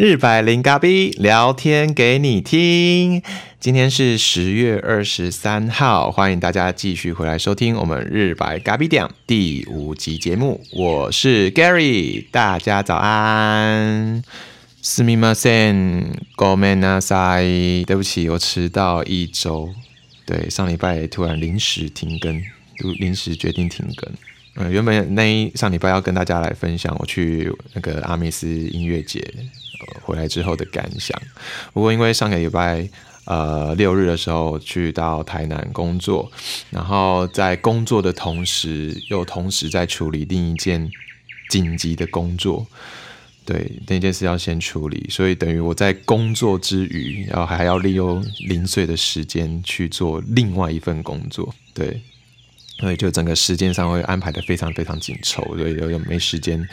日百灵咖啡聊天给你听。今天是十月二十三号，欢迎大家继续回来收听我们日百咖啡店第五集节目。我是 Gary，大家早安。すみません、ごめんなさい。对不起，我迟到一周。对，上礼拜突然临时停更，临时决定停更。嗯，原本那一上礼拜要跟大家来分享我去那个阿密斯音乐节。 回来之后的感想，不过因为上个礼拜呃六日的时候去到台南工作，然后在工作的同时又同时在处理另一件紧急的工作，对那件事要先处理，所以等于我在工作之余，然后还要利用零碎的时间去做另外一份工作，对，所以就整个时间上会安排的非常非常紧凑，所以又没时间。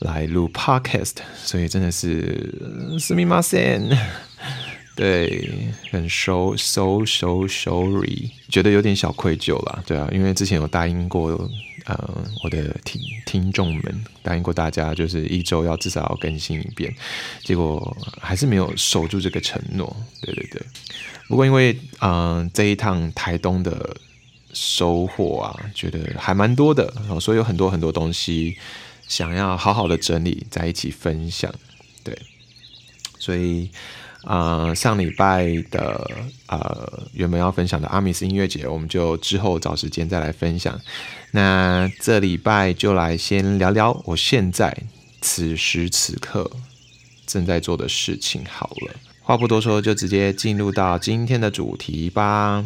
来录 podcast，所以真的是すみません，对，很 so so so sorry，觉得有点小愧疚啦，对啊，因为之前有答应过，呃，我的听听众们，答应过大家，就是一周要至少要更新一遍，结果还是没有守住这个承诺，对对对。不过因为，嗯，这一趟台东的收获啊，觉得还蛮多的，所以有很多很多东西。 想要好好的整理，在一起分享，对，所以，呃，上礼拜的呃原本要分享的阿米斯音乐节，我们就之后找时间再来分享。那这礼拜就来先聊聊我现在此时此刻正在做的事情好了。话不多说，就直接进入到今天的主题吧。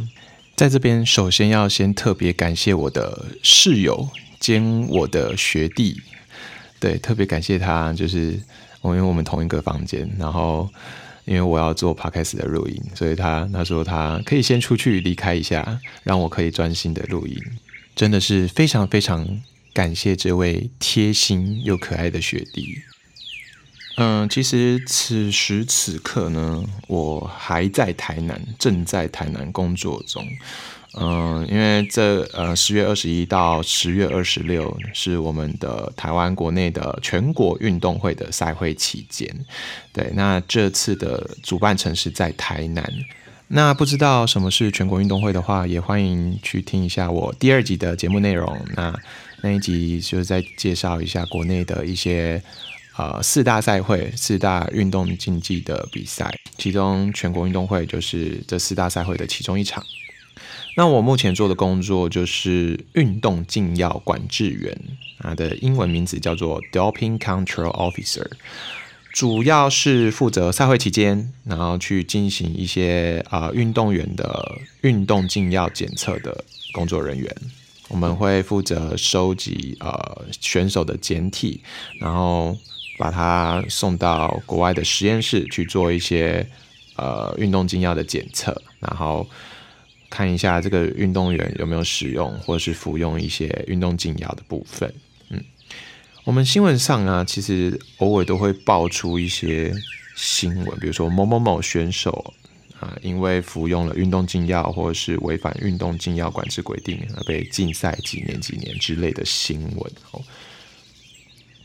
在这边，首先要先特别感谢我的室友兼我的学弟。对，特别感谢他，就是我，因为我们同一个房间，然后因为我要做 podcast 的录音，所以他他说他可以先出去离开一下，让我可以专心的录音，真的是非常非常感谢这位贴心又可爱的学弟。嗯，其实此时此刻呢，我还在台南，正在台南工作中。嗯，因为这呃十月二十一到十月二十六是我们的台湾国内的全国运动会的赛会期间，对，那这次的主办城市在台南。那不知道什么是全国运动会的话，也欢迎去听一下我第二集的节目内容。那那一集就是在介绍一下国内的一些呃四大赛会、四大运动竞技的比赛，其中全国运动会就是这四大赛会的其中一场。那我目前做的工作就是运动禁药管制员，它的英文名字叫做 Doping Control Officer，主要是负责赛会期间，然后去进行一些啊运动员的运动禁药检测的工作人员。我们会负责收集呃选手的检体，然后把它送到国外的实验室去做一些呃运动禁药的检测，然后。看一下这个运动员有没有使用或是服用一些运动禁药的部分。嗯，我们新闻上啊，其实偶尔都会爆出一些新闻，比如说某某某选手啊，因为服用了运动禁药或者是违反运动禁药管制规定而被禁赛几年几年之类的新闻。哦，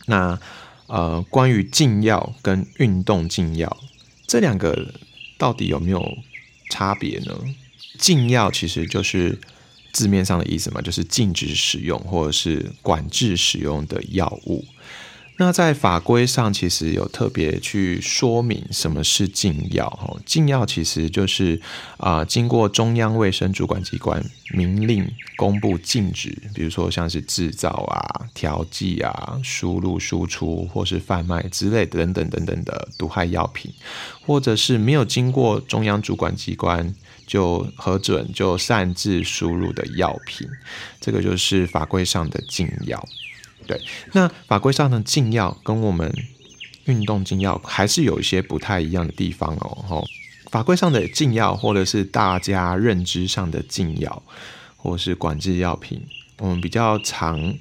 那呃，关于禁药跟运动禁药这两个到底有没有差别呢？禁药其实就是字面上的意思嘛，就是禁止使用或者是管制使用的药物。那在法规上其实有特别去说明什么是禁药。哦，禁药其实就是啊，经过中央卫生主管机关明令公布禁止，比如说像是制造啊、调剂啊、输入、输出或是贩卖之类等等等等的毒害药品，或者是没有经过中央主管机关。就核准就擅自输入的药品，这个就是法规上的禁药。对，那法规上的禁药跟我们运动禁药还是有一些不太一样的地方哦。吼，法规上的禁药或者是大家认知上的禁药，或是管制药品，我们比较常。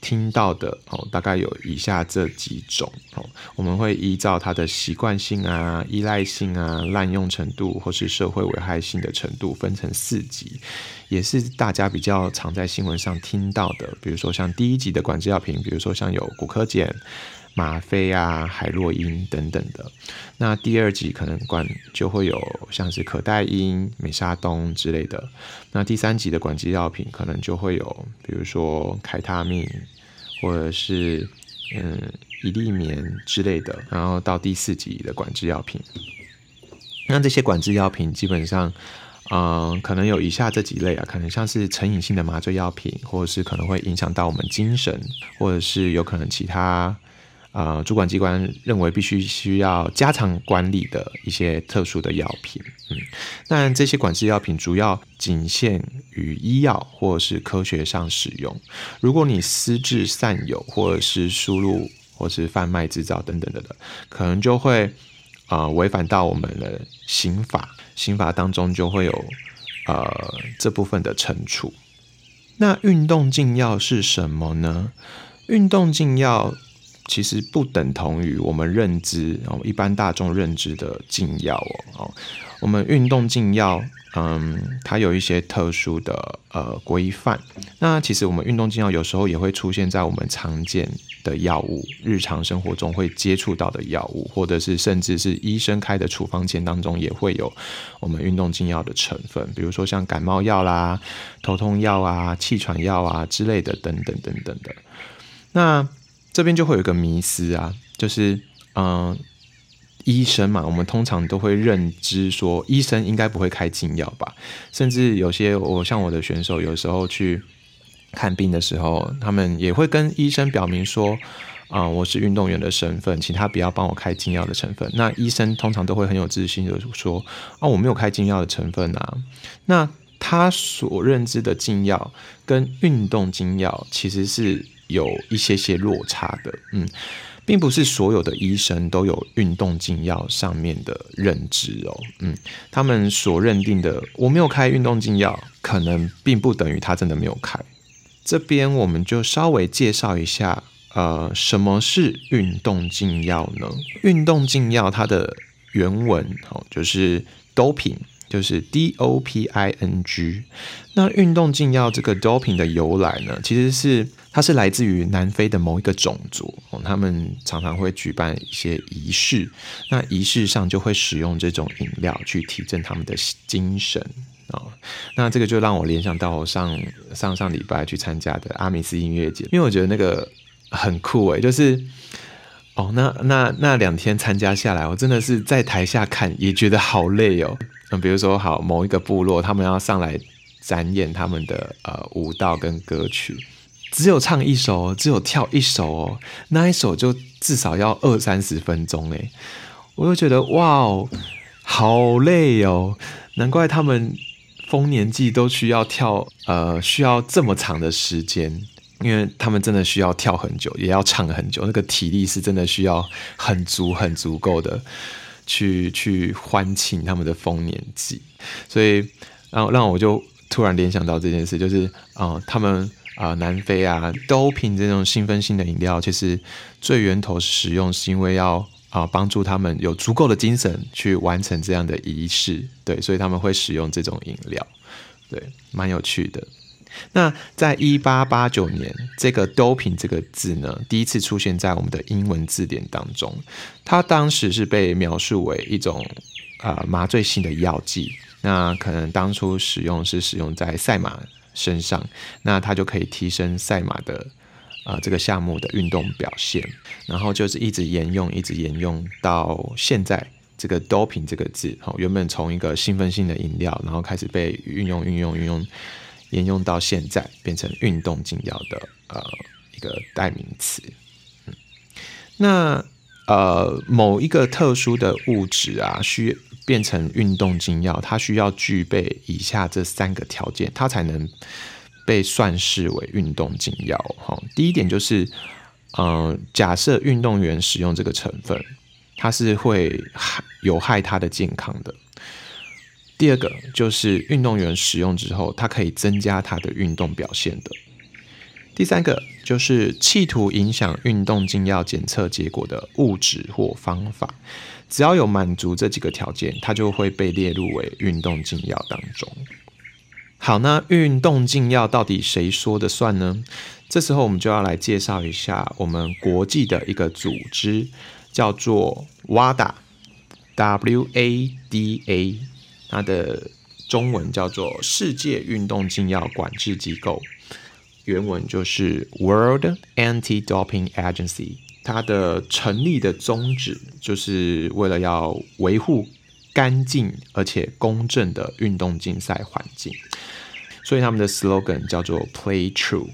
听到的哦，大概有以下这几种哦，我们会依照它的习惯性啊、依赖性啊、滥用程度或是社会危害性的程度分成四级，也是大家比较常在新闻上听到的。比如说像第一级的管制药品，比如说像有骨科碱、吗啡啊、海洛因等等的。那第二级可能管就会有像是可待因、美沙酮之类的。那第三级的管制药品可能就会有，比如说凯他命，或者是嗯一粒棉之类的。然后到第四级的管制药品，那这些管制药品基本上。嗯，可能有以下这几类啊，可能像是成瘾性的麻醉药品，或者是可能会影响到我们精神，或者是有可能其他呃主管机关认为必须需要加强管理的一些特殊的药品。嗯，那这些管制药品主要仅限于医药或是科学上使用。如果你私自散有，或者是输入，或是贩卖制造等等的的，可能就会啊违反到我们的刑法。刑法当中就会有，呃，这部分的惩处。那运动禁药是什么呢？运动禁药其实不等同于我们认知哦，一般大众认知的禁药哦。哦，我们运动禁药。嗯，它有一些特殊的呃规范。那其实我们运动禁药有时候也会出现在我们常见的药物、日常生活中会接触到的药物，或者是甚至是医生开的处方签当中也会有我们运动禁药的成分，比如说像感冒药啦、头痛药啊、气喘药啊之类的等等等等的。那这边就会有一个迷思啊，就是嗯。医生嘛，我们通常都会认知说，医生应该不会开禁药吧？甚至有些我像我的选手，有时候去看病的时候，他们也会跟医生表明说，啊，我是运动员的身份，请他不要帮我开禁药的成分。那医生通常都会很有自信的说，啊，我没有开禁药的成分啊。那他所认知的禁药跟运动禁药其实是有一些些落差的，嗯。并不是所有的医生都有运动禁药上面的认知哦，嗯，他们所认定的我没有开运动禁药，可能并不等于他真的没有开。这边我们就稍微介绍一下，呃，什么是运动禁药呢？运动禁药它的原文哦，就是 doping。就是 D O P I N G，那运动禁药这个 doping 的由来呢，其实是它是来自于南非的某一个种族哦，他们常常会举办一些仪式，那仪式上就会使用这种饮料去提振他们的精神啊，那这个就让我联想到我上上上礼拜去参加的阿米斯音乐节，因为我觉得那个很酷诶，就是哦，那那那两天参加下来，我真的是在台下看也觉得好累哦。那比如说，好某一个部落，他们要上来展演他们的呃舞蹈跟歌曲，只有唱一首，只有跳一首哦，那一首就至少要二三十分钟诶，我就觉得哇哦，好累哦，难怪他们丰年祭都需要跳呃需要这么长的时间，因为他们真的需要跳很久，也要唱很久，那个体力是真的需要很足很足够的。去去欢庆他们的丰年祭，所以然后让我就突然联想到这件事，就是啊，他们啊，南非啊，都凭这种兴奋性的饮料，其实最源头使用是因为要啊帮助他们有足够的精神去完成这样的仪式，对，所以他们会使用这种饮料，对，蛮有趣的。那在一八八九年，这个 doping 这个字呢，第一次出现在我们的英文字典当中。它当时是被描述为一种啊麻醉性的药剂。那可能当初使用是使用在赛马身上，那它就可以提升赛马的啊这个项目的运动表现。然后就是一直沿用，一直沿用到现在。这个 doping 这个字，好，原本从一个兴奋性的饮料，然后开始被运用，运用，运用。沿用到现在，变成运动禁药的呃一个代名词。嗯，那呃某一个特殊的物质啊，需变成运动禁药，它需要具备以下这三个条件，它才能被算视为运动禁药。哈，第一点就是，嗯，假设运动员使用这个成分，它是会害有害他的健康的。第二个就是运动员使用之后，它可以增加他的运动表现的。第三个就是企图影响运动禁药检测结果的物质或方法，只要有满足这几个条件，它就会被列入为运动禁药当中。好，那运动禁药到底谁说的算呢？这时候我们就要来介绍一下我们国际的一个组织，叫做 WADA，W-A-D-A，它的中文叫做世界运动禁药管制机构，原文就是 World Anti-Doping Agency。它的成立的宗旨就是为了要维护干净而且公正的运动竞赛环境，所以他们的 slogan 叫做 Play True。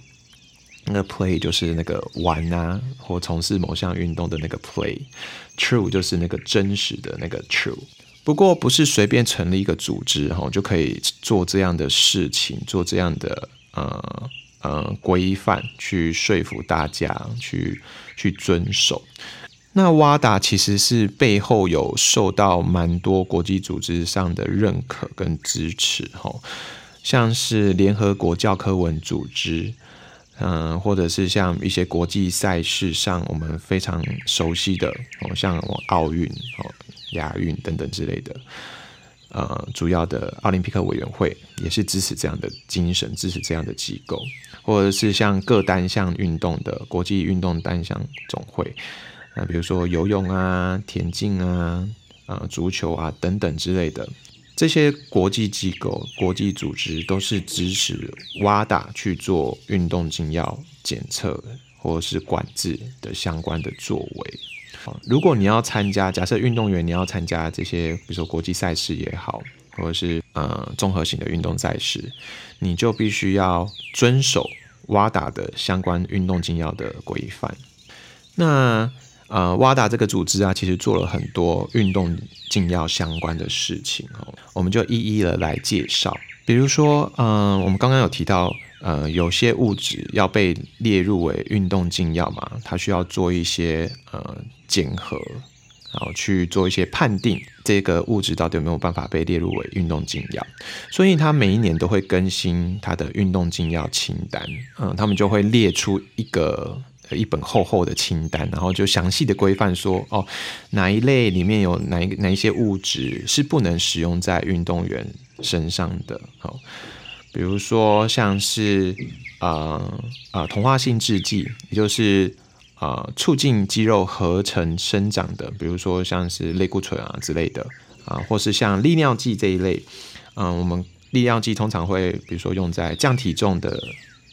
那 play 就是那个玩啊，或从事某项运动的那个 play，true 就是那个真实的那个 true。不过不是随便成立一个组织哈就可以做这样的事情，做这样的呃呃规范去说服大家去去遵守。那 WADA 其实是背后有受到蛮多国际组织上的认可跟支持哈，像是联合国教科文组织。嗯，或者是像一些国际赛事上我们非常熟悉的哦，像奥运、哦亚运等等之类的，呃，主要的奥林匹克委员会也是支持这样的精神，支持这样的机构，或者是像各单项运动的国际运动单项总会，那比如说游泳啊、田径啊、啊足球啊等等之类的。这些国际机构、国际组织都是支持 WADA 去做运动禁药检测或者是管制的相关的作为。如果你要参加，假设运动员你要参加这些，比如说国际赛事也好，或者是呃综合型的运动赛事，你就必须要遵守 WADA 的相关运动禁药的规范。那呃，瓦达这个组织啊，其实做了很多运动禁药相关的事情哦，我们就一一的来介绍。比如说，嗯，我们刚刚有提到，呃，有些物质要被列入为运动禁药嘛，它需要做一些呃检核，然后去做一些判定，这个物质到底有没有办法被列入为运动禁药。所以，它每一年都会更新它的运动禁药清单，嗯，他们就会列出一个。一本厚厚的清单，然后就详细的规范说，哦，哪一类里面有哪一哪一些物质是不能使用在运动员身上的，好，比如说像是呃呃同化性制剂，也就是呃促进肌肉合成生长的，比如说像是类固醇啊之类的啊，或是像利尿剂这一类，嗯，我们利尿剂通常会比如说用在降体重的。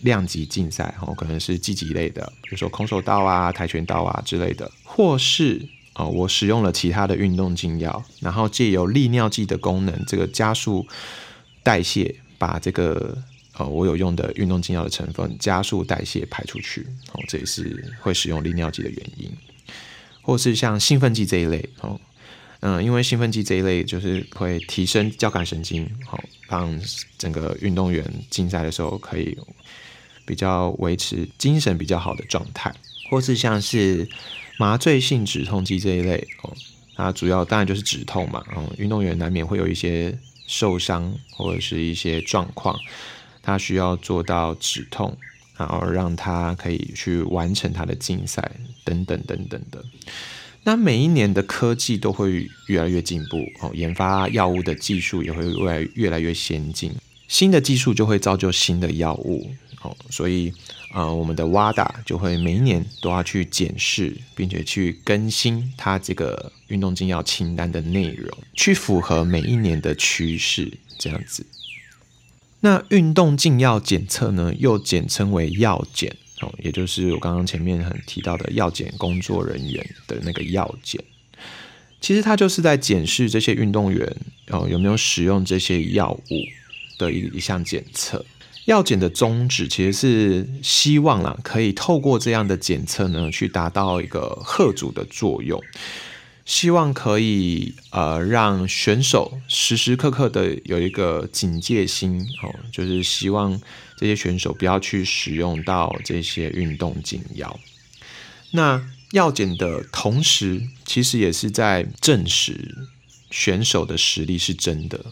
量级竞赛哦，可能是积极类的，比如说空手道啊、跆拳道啊之类的，或是哦，我使用了其他的运动禁药，然后借由利尿剂的功能，这个加速代谢，把这个呃我有用的运动禁药的成分加速代谢排出去，哦，这也是会使用利尿剂的原因，或是像兴奋剂这一类哦，嗯，因为兴奋剂这一类就是会提升交感神经，好让整个运动员竞赛的时候可以。比较维持精神比较好的状态，或是像是麻醉性止痛剂这一类哦，它主要当然就是止痛嘛。嗯，运动员难免会有一些受伤或者是一些状况，他需要做到止痛，然后让他可以去完成他的竞赛等等等等的。那每一年的科技都会越来越进步哦，研发药物的技术也会越来越来越先进，新的技术就会造就新的药物。哦，所以，呃，我们的 WADA 就会每一年都要去检视，并且去更新它这个运动禁药清单的内容，去符合每一年的趋势，这样子。那运动禁药检测呢，又简称为药检，哦，也就是我刚刚前面很提到的药检工作人员的那个药检。其实它就是在检视这些运动员哦有没有使用这些药物的一一项检测。药检的宗旨其实是希望啦，可以透过这样的检测呢，去达到一个贺阻的作用，希望可以呃让选手时时刻刻的有一个警戒心哦，就是希望这些选手不要去使用到这些运动禁药。那药检的同时，其实也是在证实选手的实力是真的。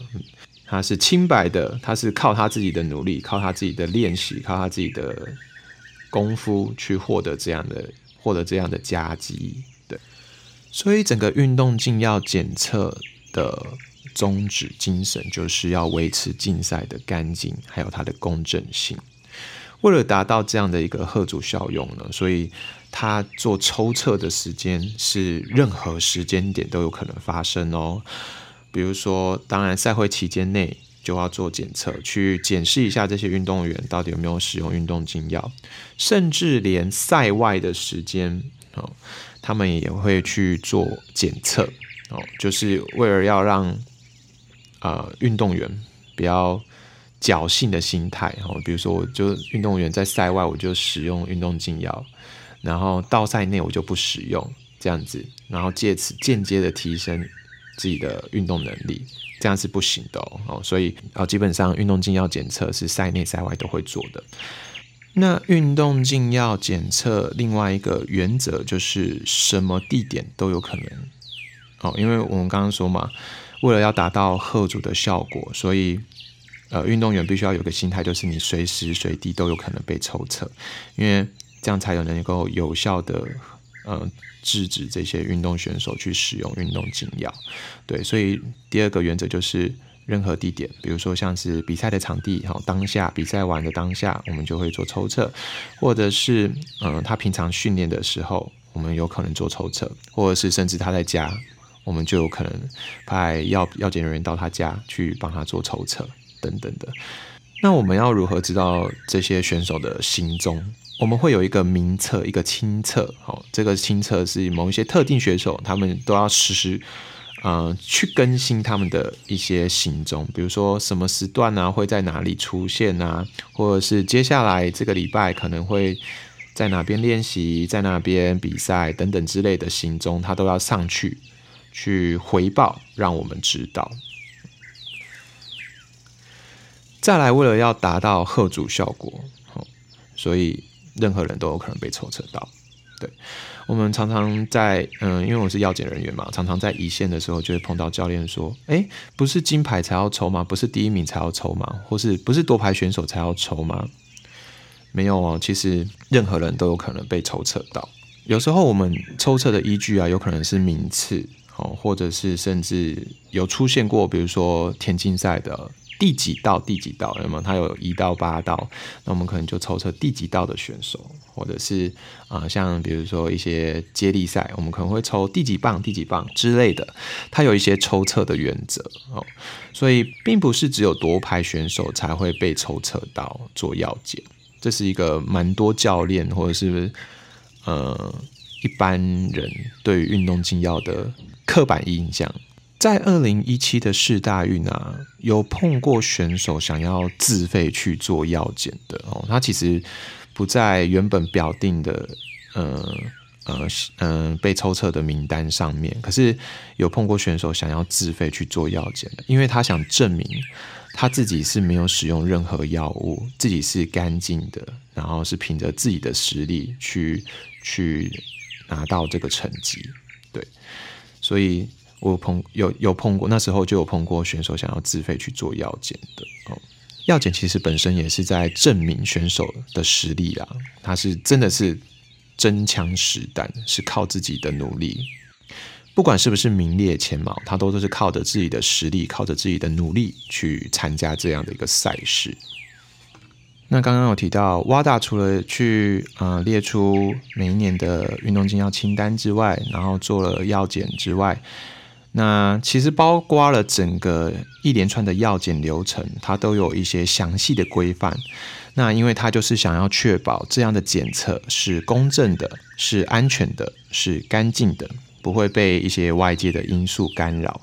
他是清白的，他是靠他自己的努力，靠他自己的练习，靠他自己的功夫去获得这样的获得这样的佳绩。所以整个运动禁药检测的宗旨精神就是要维持竞赛的干净，还有它的公正性。为了达到这样的一个贺主效用呢，所以他做抽测的时间是任何时间点都有可能发生哦。比如说，当然赛会期间内就要做检测，去检视一下这些运动员到底有没有使用运动禁药，甚至连赛外的时间哦，他们也会去做检测哦，就是为了要让呃运动员比较侥幸的心态哦，比如说，我就运动员在赛外我就使用运动禁药，然后到赛内我就不使用这样子，然后借此间接的提升。自己的运动能力，这样是不行的哦。所以哦，基本上运动禁药检测是赛内赛外都会做的。那运动禁药检测另外一个原则就是什么地点都有可能哦，因为我们刚刚说嘛，为了要达到贺主的效果，所以呃，运动员必须要有个心态，就是你随时随地都有可能被抽测，因为这样才有能够有效的。呃，制止这些运动选手去使用运动禁药，对，所以第二个原则就是任何地点，比如说像是比赛的场地，哈，当下比赛完的当下，我们就会做抽测，或者是嗯，他平常训练的时候，我们有可能做抽测，或者是甚至他在家，我们就有可能派药药检人员到他家去帮他做抽测等等的。那我们要如何知道这些选手的行踪？我们会有一个名册，一个清册。好，这个清册是某一些特定选手，他们都要实时，呃，去更新他们的一些行踪。比如说什么时段呢，会在哪里出现啊？或者是接下来这个礼拜可能会在哪边练习，在哪边比赛等等之类的行踪，他都要上去去回报，让我们知道。再来，为了要达到贺主效果，所以。任何人都有可能被抽测到，对我们常常在嗯，因为我是药检人员嘛，常常在一线的时候就会碰到教练说：“哎，不是金牌才要抽吗？不是第一名才要抽吗？或是不是夺牌选手才要抽吗？”没有哦，其实任何人都有可能被抽测到。有时候我们抽测的依据啊，有可能是名次哦，或者是甚至有出现过，比如说田径赛的。第几道？第几道？那么它有一到八道，那我们可能就抽测第几道的选手，或者是啊，像比如说一些接力赛，我们可能会抽第几棒、第几棒之类的。它有一些抽测的原则哦，所以并不是只有夺牌选手才会被抽测到做药检，这是一个蛮多教练或者是呃一般人对于运动禁药的刻板印象。在二零一七的世大运啊，有碰过选手想要自费去做药检的哦，他其实不在原本表定的呃呃嗯被抽测的名单上面，可是有碰过选手想要自费去做药检的，因为他想证明他自己是没有使用任何药物，自己是干净的，然后是凭着自己的实力去去拿到这个成绩，对，所以。我碰有有碰过，那时候就有碰过选手想要自费去做药检的哦。药检其实本身也是在证明选手的实力啊，他是真的是真枪实弹，是靠自己的努力，不管是不是名列前茅，他都都是靠着自己的实力，靠着自己的努力去参加这样的一个赛事。那刚刚有提到，瓦达除了去呃列出每一年的运动禁药清单之外，然后做了药检之外。那其实包括了整个一连串的药检流程，它都有一些详细的规范。那因为它就是想要确保这样的检测是公正的、是安全的、是干净的，不会被一些外界的因素干扰。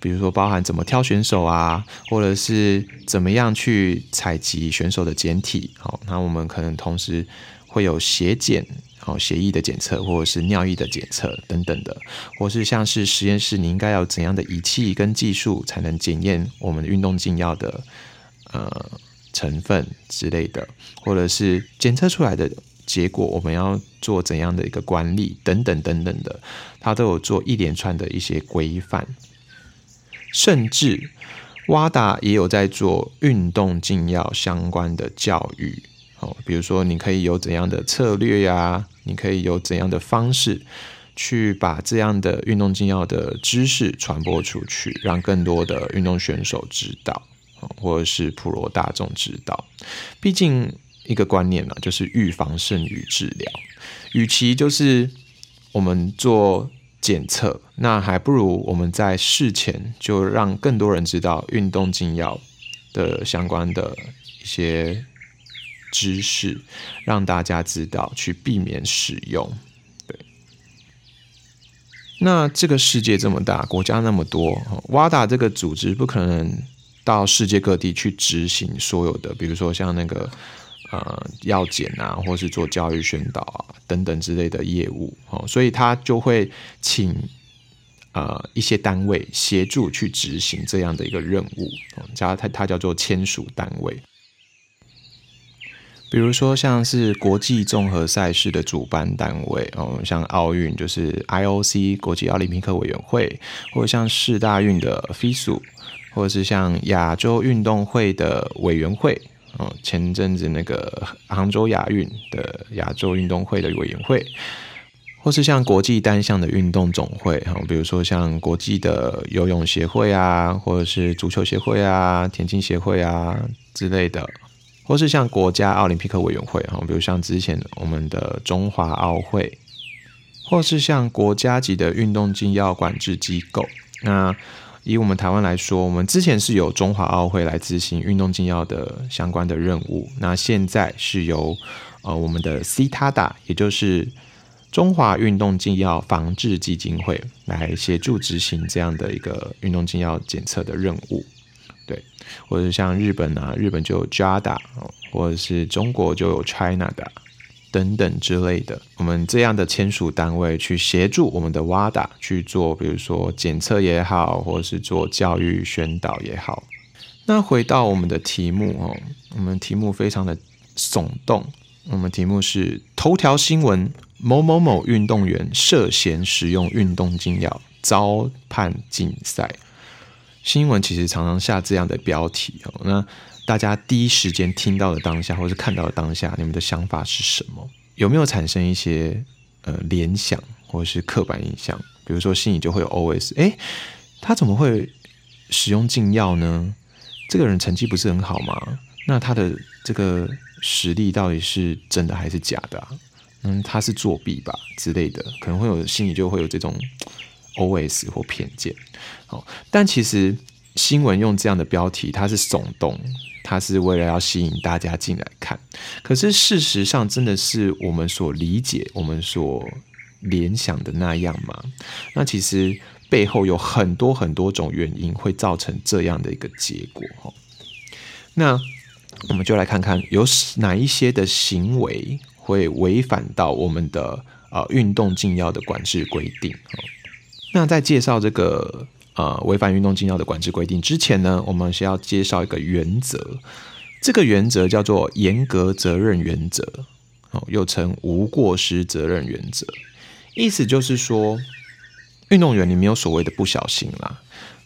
比如说，包含怎么挑选手啊，或者是怎么样去采集选手的检体。好，那我们可能同时会有血检。好，血液的检测，或者是尿液的检测等等的，或是像是实验室，你应该要怎样的仪器跟技术才能检验我们运动禁药的呃成分之类的，或者是检测出来的结果，我们要做怎样的一个管理等等等等的，它都有做一连串的一些规范，甚至瓦达也有在做运动禁药相关的教育。哦，比如说你可以有怎样的策略呀？你可以有怎样的方式去把这样的运动禁药的知识传播出去，让更多的运动选手知道，或者是普罗大众知道。毕竟一个观念呢，就是预防胜于治疗。与其就是我们做检测，那还不如我们在事前就让更多人知道运动禁药的相关的一些知识，让大家知道去避免使用。对，那这个世界这么大，国家那么多，瓦达这个组织不可能。到世界各地去执行所有的，比如说像那个呃药检啊，或是做教育宣导啊等等之类的业务哦，所以他就会请呃一些单位协助去执行这样的一个任务，叫它它叫做签署单位。比如说像是国际综合赛事的主办单位哦，像奥运就是 IOC 国际奥林匹克委员会，或者像世大运的 FISU。或者是像亚洲运动会的委员会，哦，前阵子那个杭州亚运的亚洲运动会的委员会，或是像国际单项的运动总会，哈，比如说像国际的游泳协会啊，或者是足球协会啊、田径协会啊之类的，或是像国家奥林匹克委员会，哈，比如像之前我们的中华奥会，或是像国家级的运动禁药管制机构，那。以我们台湾来说，我们之前是由中华奥会来执行运动禁药的相关的任务，那现在是由呃我们的 CTADA，也就是中华运动禁药防治基金会来协助执行这样的一个运动禁药检测的任务，对，或者像日本啊，日本就有 JADA，或者是中国就有 China 的。等等之类的，我们这样的签署单位去协助我们的 WADA 去做，比如说检测也好，或者是做教育宣导也好。那回到我们的题目哦，我们题目非常的耸动，我们题目是头条新闻：某某某运动员涉嫌使用运动禁药遭判禁赛。新闻其实常常下这样的标题哦，那。大家第一时间听到的当下，或是看到的当下，你们的想法是什么？有没有产生一些呃联想，或者是刻板印象？比如说，心里就会有 OS：哎，他怎么会使用禁药呢？这个人成绩不是很好吗？那他的这个实力到底是真的还是假的？啊嗯，他是作弊吧之类的，可能会有心里就会有这种 OS 或偏见。好，但其实新闻用这样的标题，它是耸动。它是为了要吸引大家进来看，可是事实上真的是我们所理解、我们所联想的那样吗？那其实背后有很多很多种原因会造成这样的一个结果哈。那我们就来看看有哪一些的行为会违反到我们的呃运动禁药的管制规定那在介绍这个。呃，违反运动禁药的管制规定之前呢，我们是要介绍一个原则。这个原则叫做严格责任原则，哦，又称无过失责任原则。意思就是说，运动员你没有所谓的不小心啦，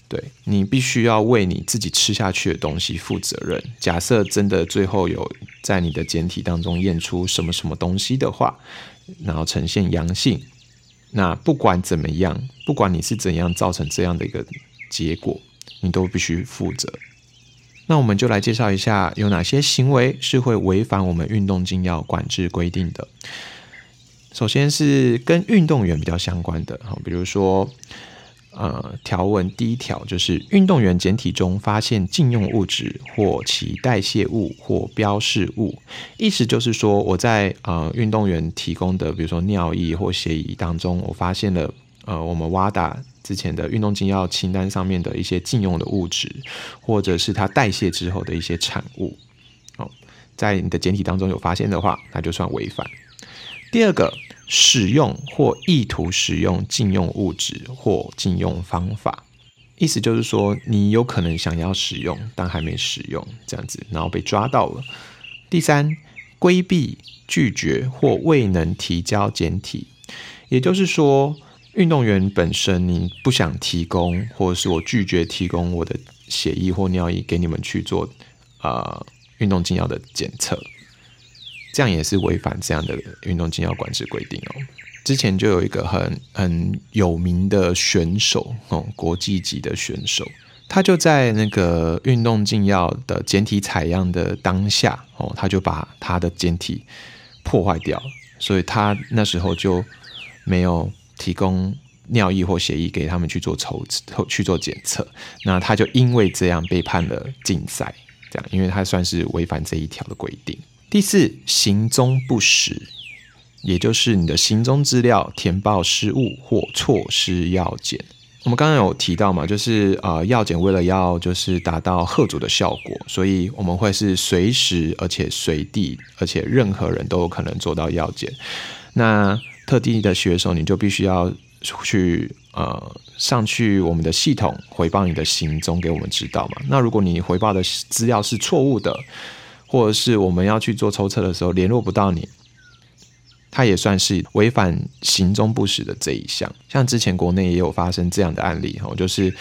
对你必须要为你自己吃下去的东西负责任。假设真的最后有在你的检体当中验出什么什么东西的话，然后呈现阳性。那不管怎么样，不管你是怎样造成这样的一个结果，你都必须负责。那我们就来介绍一下有哪些行为是会违反我们运动禁药管制规定的。首先是跟运动员比较相关的，好，比如说。呃，条文第一条就是运动员检体中发现禁用物质或其代谢物或标示物，意思就是说我在呃运动员提供的，比如说尿液或血液当中，我发现了呃我们 WADA 之前的运动禁药清单上面的一些禁用的物质，或者是它代谢之后的一些产物，哦，在你的检体当中有发现的话，那就算违反。第二个。使用或意图使用禁用物质或禁用方法，意思就是说，你有可能想要使用，但还没使用，这样子，然后被抓到了。第三，规避、拒绝或未能提交简体，也就是说，运动员本身你不想提供，或者是我拒绝提供我的血液或尿液给你们去做啊运动禁药的检测。这样也是违反这样的运动禁药管制规定哦。之前就有一个很很有名的选手哦，国际级的选手，他就在那个运动禁药的简体采样的当下，哦，他就把他的简体破坏掉，所以他那时候就没有提供尿液或血液给他们去做抽去做检测，那他就因为这样被判了禁赛，这样，因为他算是违反这一条的规定。第四，行踪不实，也就是你的行踪资料填报失误或错失药检。我们刚刚有提到嘛，就是呃，药检为了要就是达到贺主的效果，所以我们会是随时而且随地，而且任何人都有可能做到药检。那特定的学手，你就必须要去呃上去我们的系统回报你的行踪给我们知道嘛。那如果你回报的资料是错误的，或者是我们要去做抽测的时候联络不到你。他也算是违反行踪不实的这一项，像之前国内也有发生这样的案例哦，就是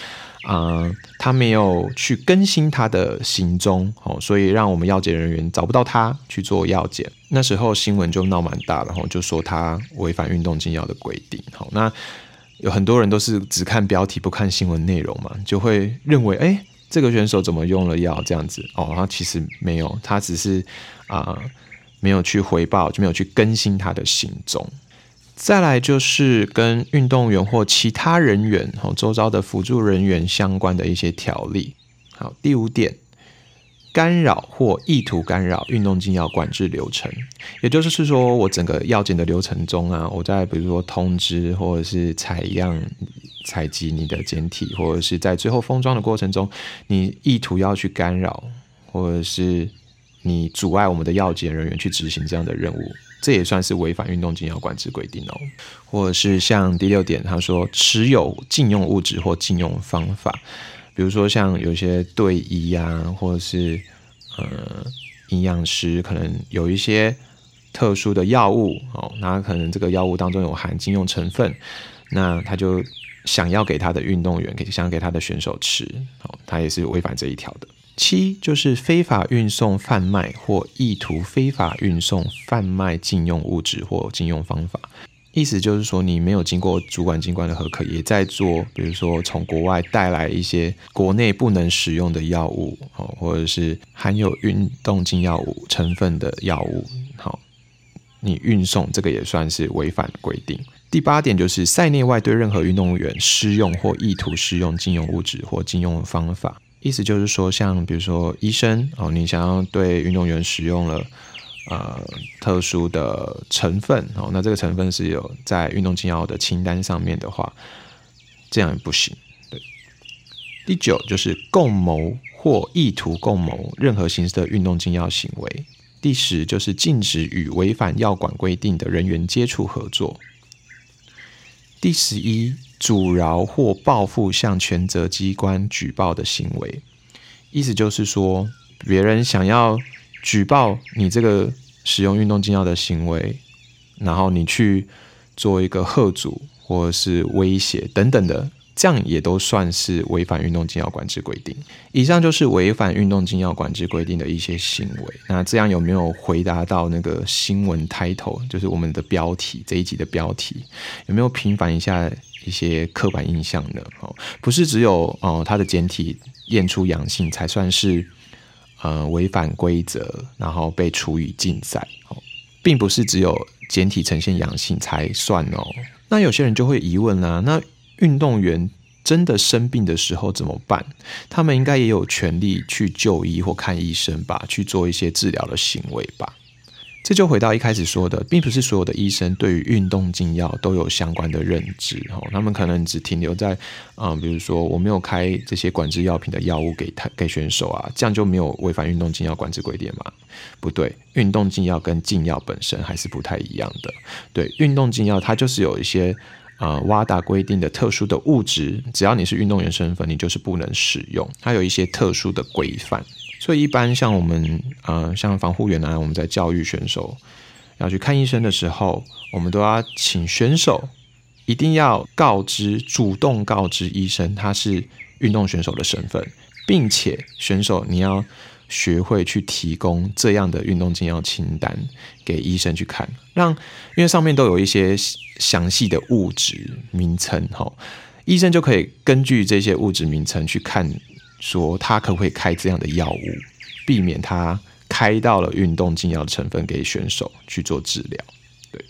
啊，他没有去更新他的行踪哦，所以让我们药检人员找不到他去做药检。那时候新闻就闹蛮大，然后就说他违反运动禁药的规定。好，那有很多人都是只看标题不看新闻内容嘛，就会认为哎，这个选手怎么用了药这样子哦，他其实没有，他只是啊。没有去回报，就没有去更新他的行踪。再来就是跟运动员或其他人员、哦周遭的辅助人员相关的一些条例。好，第五点，干扰或意图干扰运动禁药管制流程，也就是说我整个药检的流程中啊，我在比如说通知或者是采样、采集你的简体，或者是在最后封装的过程中，你意图要去干扰，或者是。你阻碍我们的药检人员去执行这样的任务，这也算是违反运动禁药管制规定哦。或者是像第六点，他说持有禁用物质或禁用方法，比如说像有些队医啊，或者是呃营养师，可能有一些特殊的药物哦，那可能这个药物当中有含禁用成分，那他就想要给他的运动员，给想给他的选手吃，哦，他也是违反这一条的。七就是非法运送、贩卖或意图非法运送、贩卖禁用物质或禁用方法，意思就是说你没有经过主管机关的核可，也在做，比如说从国外带来一些国内不能使用的药物，哦，或者是含有运动禁药物成分的药物，好，你运送这个也算是违反规定。第八点就是赛内外对任何运动员施用或意图施用禁用物质或禁用方法。意思就是说，像比如说医生哦，你想要对运动员使用了呃特殊的成分哦，那这个成分是有在运动禁药的清单上面的话，这样也不行。对，第九就是共谋或意图共谋任何形式的运动禁药行为。第十就是禁止与违反药管规定的人员接触合作。第十一。阻挠或报复向权责机关举报的行为，意思就是说，别人想要举报你这个使用运动禁药的行为，然后你去做一个贺阻或者是威胁等等的。这样也都算是违反运动禁药管制规定。以上就是违反运动禁药管制规定的一些行为。那这样有没有回答到那个新闻 title，就是我们的标题这一集的标题，有没有平反一下一些刻板印象呢？哦，不是只有哦，它的简体验出阳性才算是呃违反规则，然后被处以禁赛哦，并不是只有简体呈现阳性才算哦。那有些人就会疑问啦，那。运动员真的生病的时候怎么办？他们应该也有权利去就医或看医生吧，去做一些治疗的行为吧。这就回到一开始说的，并不是所有的医生对于运动禁药都有相关的认知哦，他们可能只停留在啊，比如说我没有开这些管制药品的药物给他给选手啊，这样就没有违反运动禁药管制规定嘛？不对，运动禁药跟禁药本身还是不太一样的。对，运动禁药它就是有一些。啊，瓦达规定的特殊的物质，只要你是运动员身份，你就是不能使用。它有一些特殊的规范，所以一般像我们，呃，像防护员啊，我们在教育选手要去看医生的时候，我们都要请选手一定要告知，主动告知医生他是运动选手的身份，并且选手你要。学会去提供这样的运动禁药清单给医生去看，让因为上面都有一些详细的物质名称，哈，医生就可以根据这些物质名称去看说他可不可以开这样的药物，避免他开到了运动禁药的成分给选手去做治疗。对，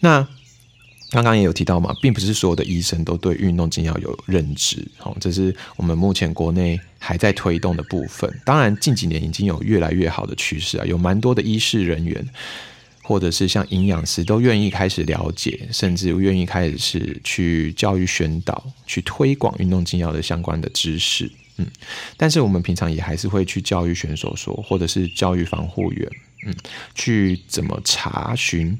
那。刚刚也有提到嘛，并不是所有的医生都对运动禁药有认知，好，这是我们目前国内还在推动的部分。当然，近几年已经有越来越好的趋势啊，有蛮多的医师人员，或者是像营养师，都愿意开始了解，甚至愿意开始是去教育宣导、去推广运动禁药的相关的知识。嗯，但是我们平常也还是会去教育选手说，或者是教育防护员，嗯，去怎么查询。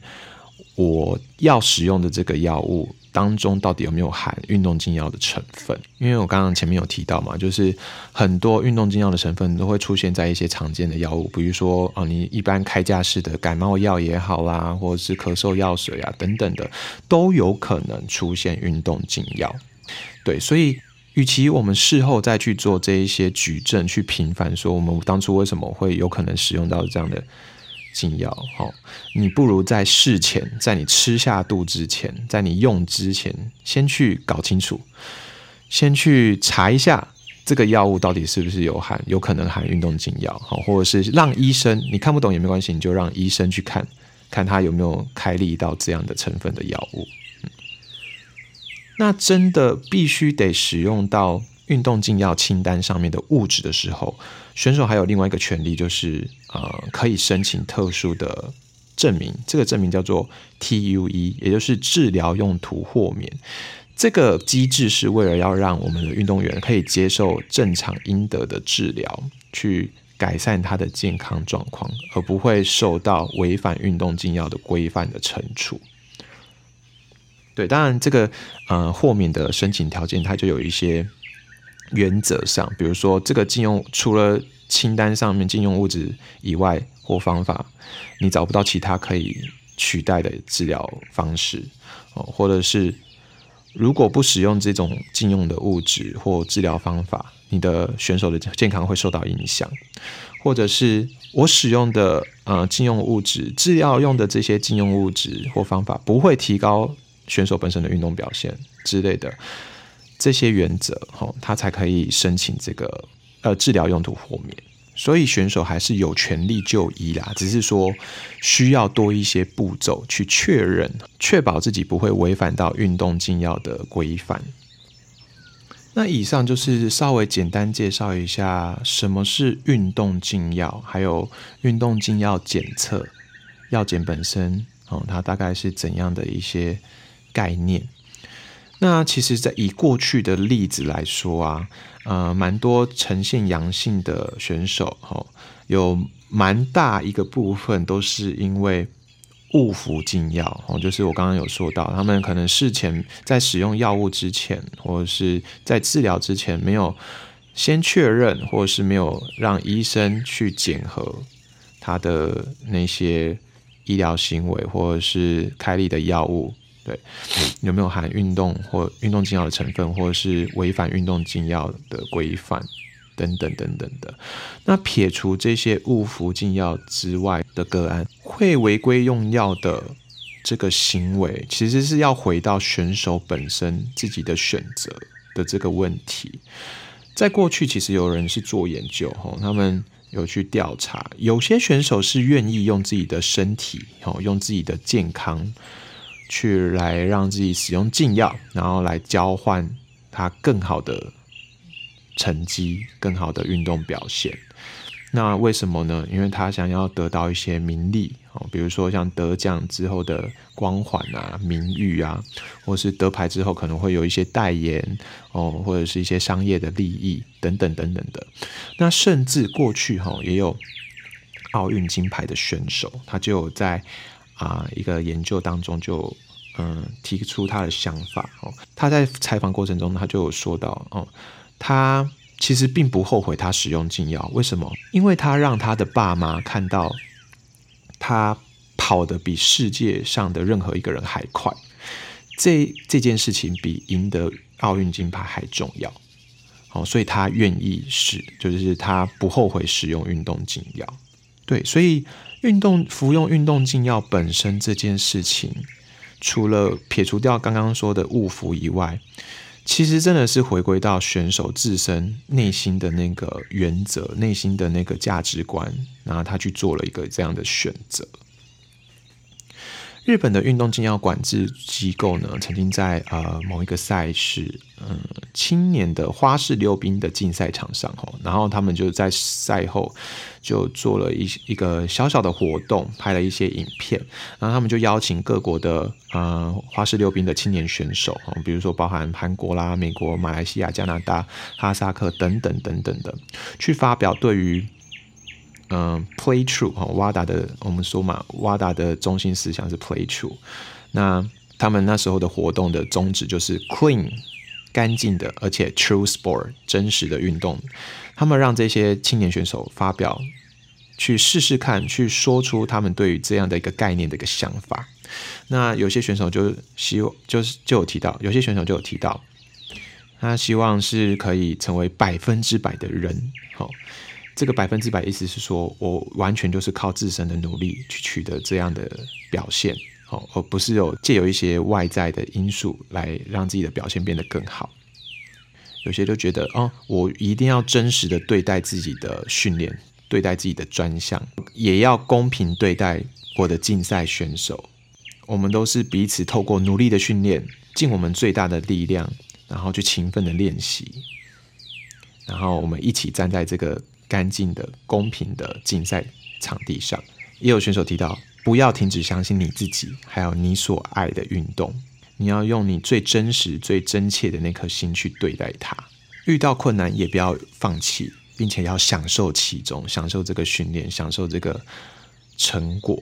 我要使用的这个药物当中，到底有没有含运动禁药的成分？因为我刚刚前面有提到嘛，就是很多运动禁药的成分都会出现在一些常见的药物，比如说啊，你一般开架式的感冒药也好啦，或者是咳嗽药水啊等等的，都有可能出现运动禁药。对，所以与其我们事后再去做这一些举证，去评判说我们当初为什么会有可能使用到这样的。禁药，好，你不如在事前，在你吃下肚之前，在你用之前，先去搞清楚，先去查一下这个药物到底是不是有含，有可能含运动禁药，好，或者是让医生，你看不懂也没关系，你就让医生去看看他有没有开立到这样的成分的药物。那真的必须得使用到。运动禁药清单上面的物质的时候，选手还有另外一个权利，就是呃，可以申请特殊的证明。这个证明叫做 TUE，也就是治疗用途豁免。这个机制是为了要让我们的运动员可以接受正常应得的治疗，去改善他的健康状况，而不会受到违反运动禁药的规范的惩处。对，当然这个呃豁免的申请条件，它就有一些。原则上，比如说这个禁用除了清单上面禁用物质以外或方法，你找不到其他可以取代的治疗方式哦，或者是如果不使用这种禁用的物质或治疗方法，你的选手的健康会受到影响，或者是我使用的呃禁用物质治疗用的这些禁用物质或方法不会提高选手本身的运动表现之类的。这些原则，哈，他才可以申请这个呃治疗用途豁免。所以选手还是有权利就医啦，只是说需要多一些步骤去确认，确保自己不会违反到运动禁药的规范。那以上就是稍微简单介绍一下什么是运动禁药，还有运动禁药检测药检本身，哦，它大概是怎样的一些概念。那其实，在以过去的例子来说啊，呃，蛮多呈现阳性的选手，哈，有蛮大一个部分都是因为误服禁药，哦，就是我刚刚有说到，他们可能事前在使用药物之前，或者是在治疗之前，没有先确认，或者是没有让医生去检核他的那些医疗行为，或者是开立的药物。对，有没有含运动或运动禁药的成分，或者是违反运动禁药的规范等等等等的？那撇除这些误服禁药之外的个案，会违规用药的这个行为，其实是要回到选手本身自己的选择的这个问题。在过去，其实有人是做研究，哈，他们有去调查，有些选手是愿意用自己的身体，哦，用自己的健康。去来让自己使用禁药，然后来交换他更好的成绩、更好的运动表现。那为什么呢？因为他想要得到一些名利哦，比如说像得奖之后的光环啊、名誉啊，或是得牌之后可能会有一些代言哦，或者是一些商业的利益等等等等的。那甚至过去哈也有奥运金牌的选手，他就在。啊，一个研究当中就嗯提出他的想法哦，他在采访过程中他就有说到哦，他其实并不后悔他使用禁药，为什么？因为他让他的爸妈看到他跑得比世界上的任何一个人还快，这这件事情比赢得奥运金牌还重要，哦，所以他愿意使，就是他不后悔使用运动禁药，对，所以。运动服用运动禁药本身这件事情，除了撇除掉刚刚说的误服以外，其实真的是回归到选手自身内心的那个原则、内心的那个价值观，然后他去做了一个这样的选择。日本的运动禁药管制机构呢，曾经在呃某一个赛事，嗯，青年的花式溜冰的竞赛场上，吼，然后他们就在赛后就做了一一个小小的活动，拍了一些影片，然后他们就邀请各国的呃花式溜冰的青年选手，比如说包含韩国啦、美国、马来西亚、加拿大、哈萨克等等等等的，去发表对于。嗯，play true 哈，瓦达的我们说嘛，瓦达的中心思想是 play true。那他们那时候的活动的宗旨就是 clean 干净的，而且 true sport 真实的运动。他们让这些青年选手发表，去试试看，去说出他们对于这样的一个概念的一个想法。那有些选手就希望就是就有提到，有些选手就有提到，他希望是可以成为百分之百的人，好。这个百分之百意思是说，我完全就是靠自身的努力去取得这样的表现，哦，而不是有借有一些外在的因素来让自己的表现变得更好。有些都觉得，哦，我一定要真实的对待自己的训练，对待自己的专项，也要公平对待我的竞赛选手。我们都是彼此透过努力的训练，尽我们最大的力量，然后去勤奋的练习，然后我们一起站在这个。干净的、公平的竞赛场地上，也有选手提到，不要停止相信你自己，还有你所爱的运动。你要用你最真实、最真切的那颗心去对待它。遇到困难也不要放弃，并且要享受其中，享受这个训练，享受这个成果。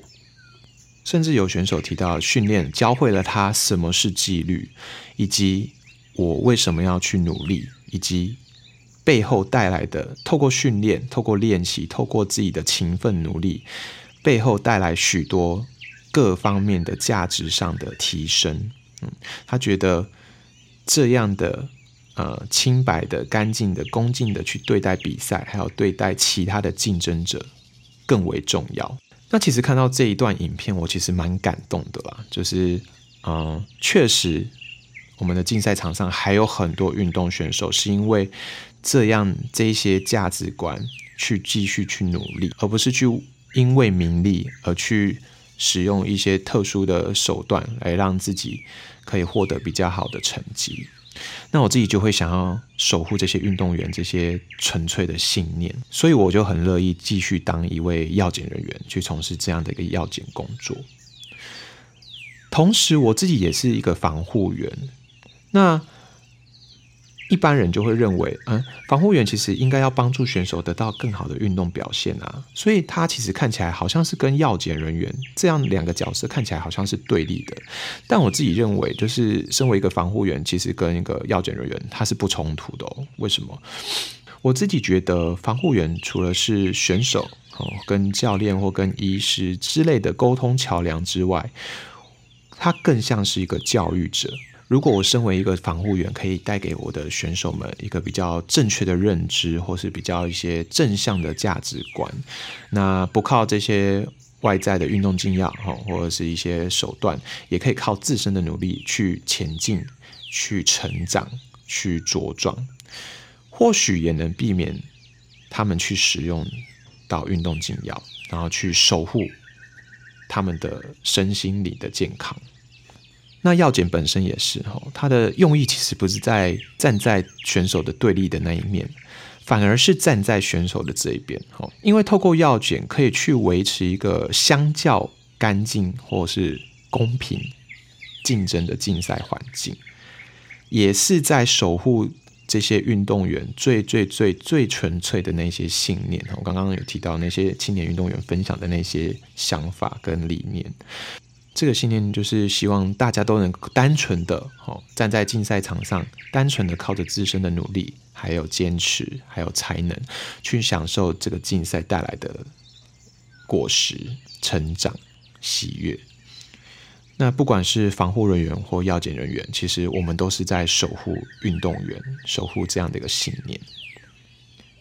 甚至有选手提到，训练教会了他什么是纪律，以及我为什么要去努力，以及。背后带来的，透过训练、透过练习、透过自己的勤奋努力，背后带来许多各方面的价值上的提升。嗯，他觉得这样的呃清白的、干净的、恭敬的去对待比赛，还有对待其他的竞争者更为重要。那其实看到这一段影片，我其实蛮感动的啦。就是嗯，确实我们的竞赛场上还有很多运动选手是因为。这样这些价值观去继续去努力，而不是去因为名利而去使用一些特殊的手段来让自己可以获得比较好的成绩。那我自己就会想要守护这些运动员这些纯粹的信念，所以我就很乐意继续当一位药检人员，去从事这样的一个药检工作。同时，我自己也是一个防护员。那一般人就会认为，嗯，防护员其实应该要帮助选手得到更好的运动表现啊，所以他其实看起来好像是跟药检人员这样两个角色看起来好像是对立的。但我自己认为，就是身为一个防护员，其实跟一个药检人员他是不冲突的哦。为什么？我自己觉得，防护员除了是选手哦跟教练或跟医师之类的沟通桥梁之外，他更像是一个教育者。如果我身为一个防护员，可以带给我的选手们一个比较正确的认知，或是比较一些正向的价值观，那不靠这些外在的运动禁药哈，或者是一些手段，也可以靠自身的努力去前进、去成长、去茁壮，或许也能避免他们去使用到运动禁药，然后去守护他们的身心理的健康。那药检本身也是哈，它的用意其实不是在站在选手的对立的那一面，反而是站在选手的这一边哈。因为透过药检可以去维持一个相较干净或是公平竞争的竞赛环境，也是在守护这些运动员最最最最纯粹的那些信念。我刚刚有提到那些青年运动员分享的那些想法跟理念。这个信念就是希望大家都能单纯的哦站在竞赛场上，单纯的靠着自身的努力，还有坚持，还有才能，去享受这个竞赛带来的果实、成长、喜悦。那不管是防护人员或药检人员，其实我们都是在守护运动员，守护这样的一个信念。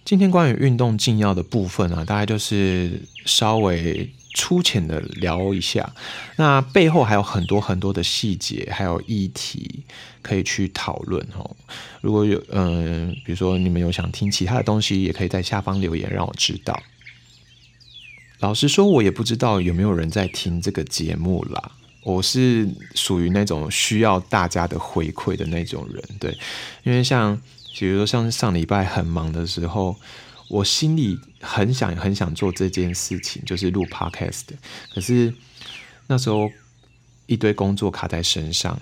今天关于运动禁药的部分啊，大概就是稍微粗浅的聊一下，那背后还有很多很多的细节，还有议题可以去讨论哦。如果有嗯，比如说你们有想听其他的东西，也可以在下方留言让我知道。老实说，我也不知道有没有人在听这个节目啦。我是属于那种需要大家的回馈的那种人，对，因为像。比如说，像上礼拜很忙的时候，我心里很想很想做这件事情，就是录 podcast。可是那时候一堆工作卡在身上，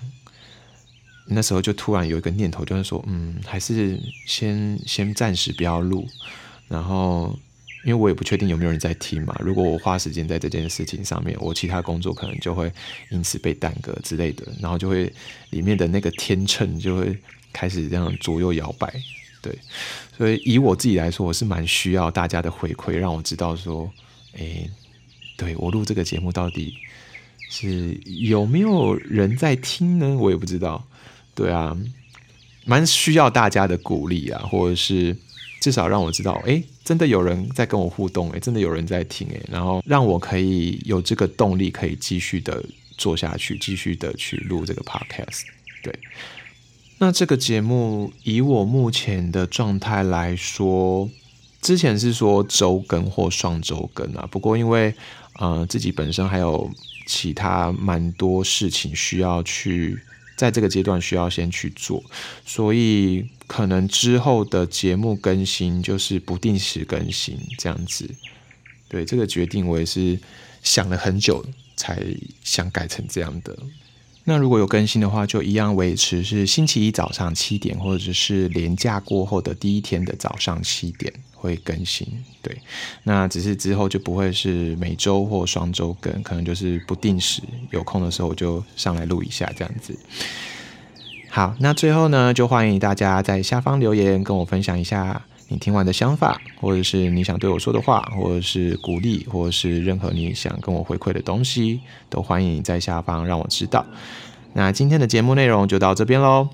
那时候就突然有一个念头，就是说，嗯，还是先先暂时不要录。然后，因为我也不确定有没有人在听嘛。如果我花时间在这件事情上面，我其他工作可能就会因此被耽搁之类的，然后就会里面的那个天秤就会。开始这样左右摇摆，对，所以以我自己来说，我是蛮需要大家的回馈，让我知道说，哎，对我录这个节目到底是有没有人在听呢？我也不知道，对啊，蛮需要大家的鼓励啊，或者是至少让我知道，哎，真的有人在跟我互动，哎，真的有人在听，哎，然后让我可以有这个动力，可以继续的做下去，继续的去录这个 podcast，对。那这个节目以我目前的状态来说，之前是说周更或双周更啊，不过因为呃自己本身还有其他蛮多事情需要去在这个阶段需要先去做，所以可能之后的节目更新就是不定时更新这样子。对这个决定，我也是想了很久才想改成这样的。那如果有更新的话，就一样维持是星期一早上七点，或者是连假过后的第一天的早上七点会更新。对，那只是之后就不会是每周或双周更，可能就是不定时，有空的时候我就上来录一下这样子。好，那最后呢，就欢迎大家在下方留言跟我分享一下你听完的想法，或者是你想对我说的话，或者是鼓励，或者是任何你想跟我回馈的东西，都欢迎你在下方让我知道。那今天的节目内容就到这边喽。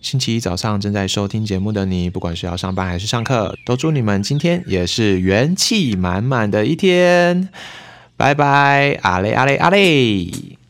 星期一早上正在收听节目的你，不管是要上班还是上课，都祝你们今天也是元气满满的一天。拜拜，阿嘞阿嘞阿嘞。